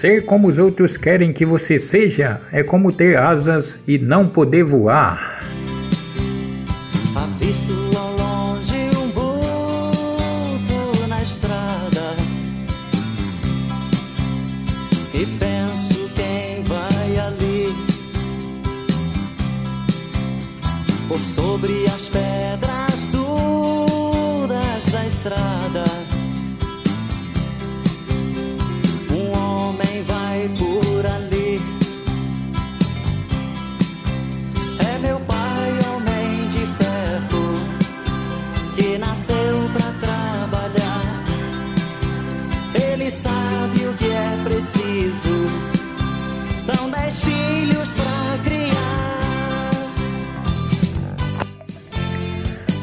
Ser como os outros querem que você seja é como ter asas e não poder voar. Avisto ao longe um vulto na estrada e penso quem vai ali por sobre as pedras duras da estrada. Dez filhos pra criar.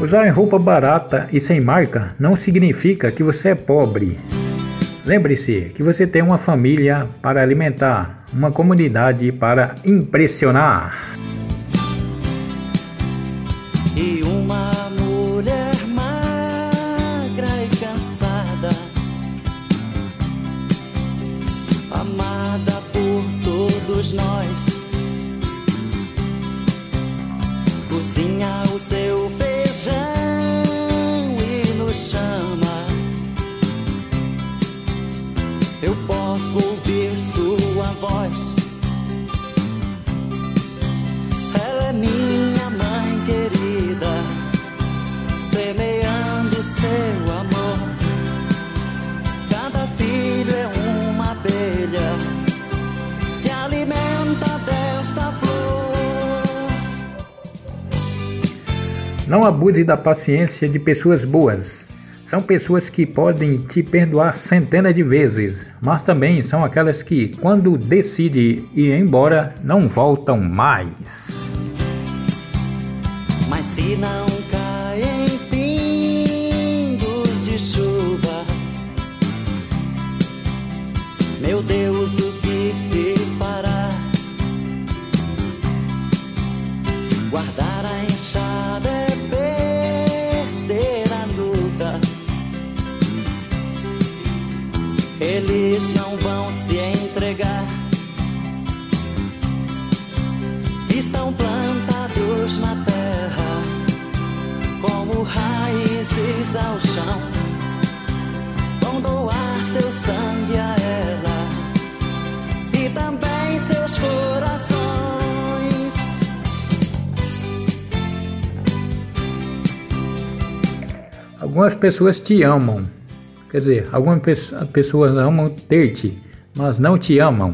Usar roupa barata e sem marca não significa que você é pobre. Lembre-se que você tem uma família para alimentar, uma comunidade para impressionar. E uma nós, cozinha o seu feijão e nos chama. Eu posso ouvir sua voz. Ela é minha mãe querida, semeando Não abuse da paciência de pessoas boas. São pessoas que podem te perdoar centenas de vezes, mas também são aquelas que, quando decidem ir embora, não voltam mais. Mas se não caem pingos de chuva, meu Deus, o que se fará? Guardar a enxada Eles não vão se entregar. estão plantados na terra como raízes ao chão. Vão doar seu sangue a ela e também seus corações. Algumas pessoas te amam. Quer dizer, algumas pe- pessoas amam ter-te, mas não te amam.